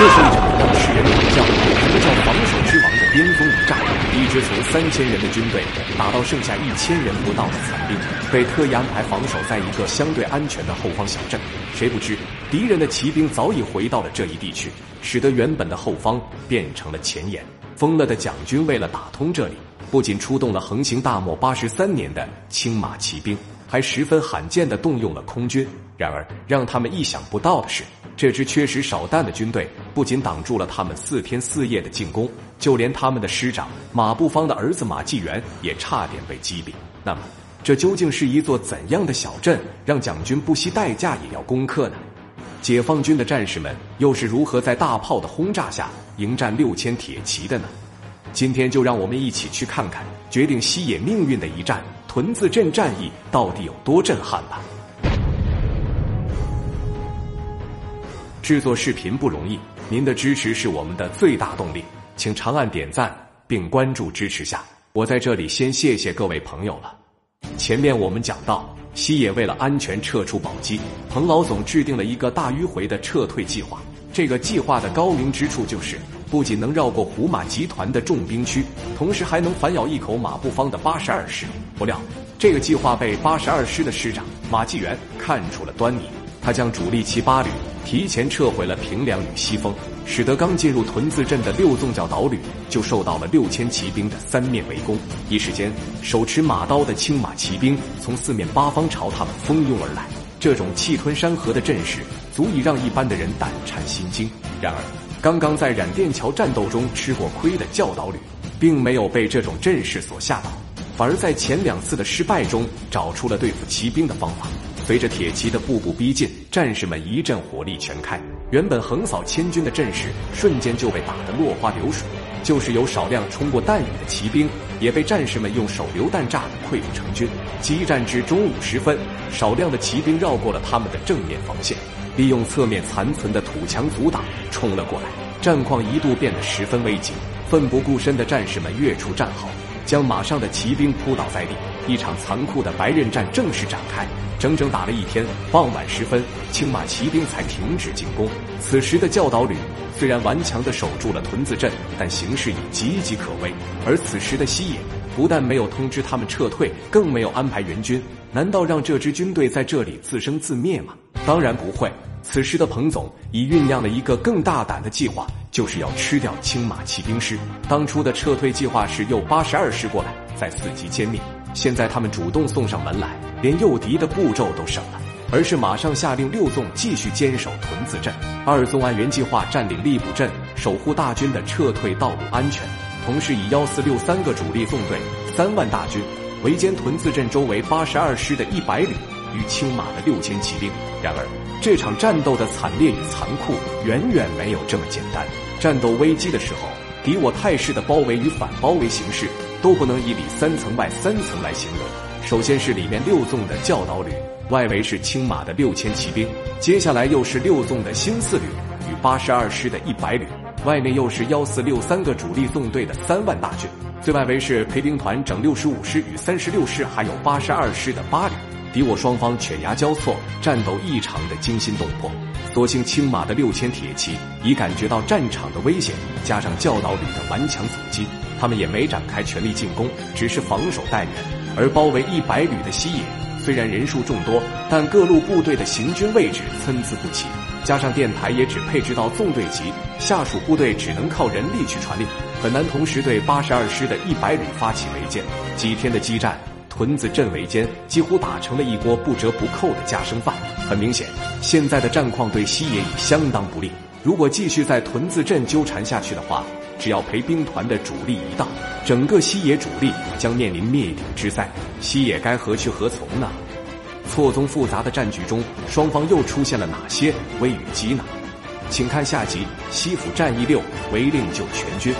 这是一场让世人比较什么叫防守之王的巅峰一战。一支从三千人的军队打到剩下一千人不到的残兵，被特意安排防守在一个相对安全的后方小镇。谁不知敌人的骑兵早已回到了这一地区，使得原本的后方变成了前沿。疯了的蒋军为了打通这里，不仅出动了横行大漠八十三年的青马骑兵，还十分罕见的动用了空军。然而，让他们意想不到的是。这支缺实少弹的军队不仅挡住了他们四天四夜的进攻，就连他们的师长马步芳的儿子马继元也差点被击毙。那么，这究竟是一座怎样的小镇，让蒋军不惜代价也要攻克呢？解放军的战士们又是如何在大炮的轰炸下迎战六千铁骑的呢？今天就让我们一起去看看决定西野命运的一战——屯子镇战役到底有多震撼吧。制作视频不容易，您的支持是我们的最大动力，请长按点赞并关注支持下。我在这里先谢谢各位朋友了。前面我们讲到，西野为了安全撤出宝鸡，彭老总制定了一个大迂回的撤退计划。这个计划的高明之处就是，不仅能绕过胡马集团的重兵区，同时还能反咬一口马步芳的八十二师。不料，这个计划被八十二师的师长马继元看出了端倪，他将主力七八旅。提前撤回了平凉与西峰，使得刚进入屯子镇的六纵教导旅就受到了六千骑兵的三面围攻。一时间，手持马刀的青马骑兵从四面八方朝他们蜂拥而来。这种气吞山河的阵势，足以让一般的人胆颤心惊。然而，刚刚在冉殿桥战斗中吃过亏的教导旅，并没有被这种阵势所吓倒，反而在前两次的失败中找出了对付骑兵的方法。随着铁骑的步步逼近，战士们一阵火力全开，原本横扫千军的阵势瞬间就被打得落花流水。就是有少量冲过弹雨的骑兵，也被战士们用手榴弹炸得溃不成军。激战至中午时分，少量的骑兵绕过了他们的正面防线，利用侧面残存的土墙阻挡冲了过来。战况一度变得十分危急，奋不顾身的战士们跃出战壕，将马上的骑兵扑倒在地。一场残酷的白刃战正式展开。整整打了一天，傍晚时分，青马骑兵才停止进攻。此时的教导旅虽然顽强地守住了屯子镇，但形势已岌岌可危。而此时的西野不但没有通知他们撤退，更没有安排援军。难道让这支军队在这里自生自灭吗？当然不会。此时的彭总已酝酿了一个更大胆的计划，就是要吃掉青马骑兵师。当初的撤退计划是诱八十二师过来，再伺机歼灭。现在他们主动送上门来，连诱敌的步骤都省了，而是马上下令六纵继续坚守屯子镇，二纵按原计划占领荔浦镇，守护大军的撤退道路安全，同时以幺四六三个主力纵队、三万大军围歼屯子镇周围八十二师的一百旅与青马的六千骑兵。然而，这场战斗的惨烈与残酷远远没有这么简单。战斗危机的时候，敌我态势的包围与反包围形式。都不能以里三层外三层来形容。首先是里面六纵的教导旅，外围是青马的六千骑兵，接下来又是六纵的新四旅与八十二师的一百旅，外面又是幺四六三个主力纵队的三万大军，最外围是陪兵团整六十五师与三十六师，还有八十二师的八旅。敌我双方犬牙交错，战斗异常的惊心动魄。所幸青马的六千铁骑已感觉到战场的危险，加上教导旅的顽强阻击。他们也没展开全力进攻，只是防守待援。而包围一百旅的西野，虽然人数众多，但各路部队的行军位置参差不齐，加上电台也只配置到纵队级，下属部队只能靠人力去传令，很难同时对八十二师的一百旅发起围歼。几天的激战，屯子镇围歼几乎打成了一锅不折不扣的家生饭。很明显，现在的战况对西野已相当不利。如果继续在屯子镇纠缠下去的话，只要陪兵团的主力一到，整个西野主力将面临灭顶之灾。西野该何去何从呢？错综复杂的战局中，双方又出现了哪些危与机呢？请看下集《西府战役六：违令救全军》。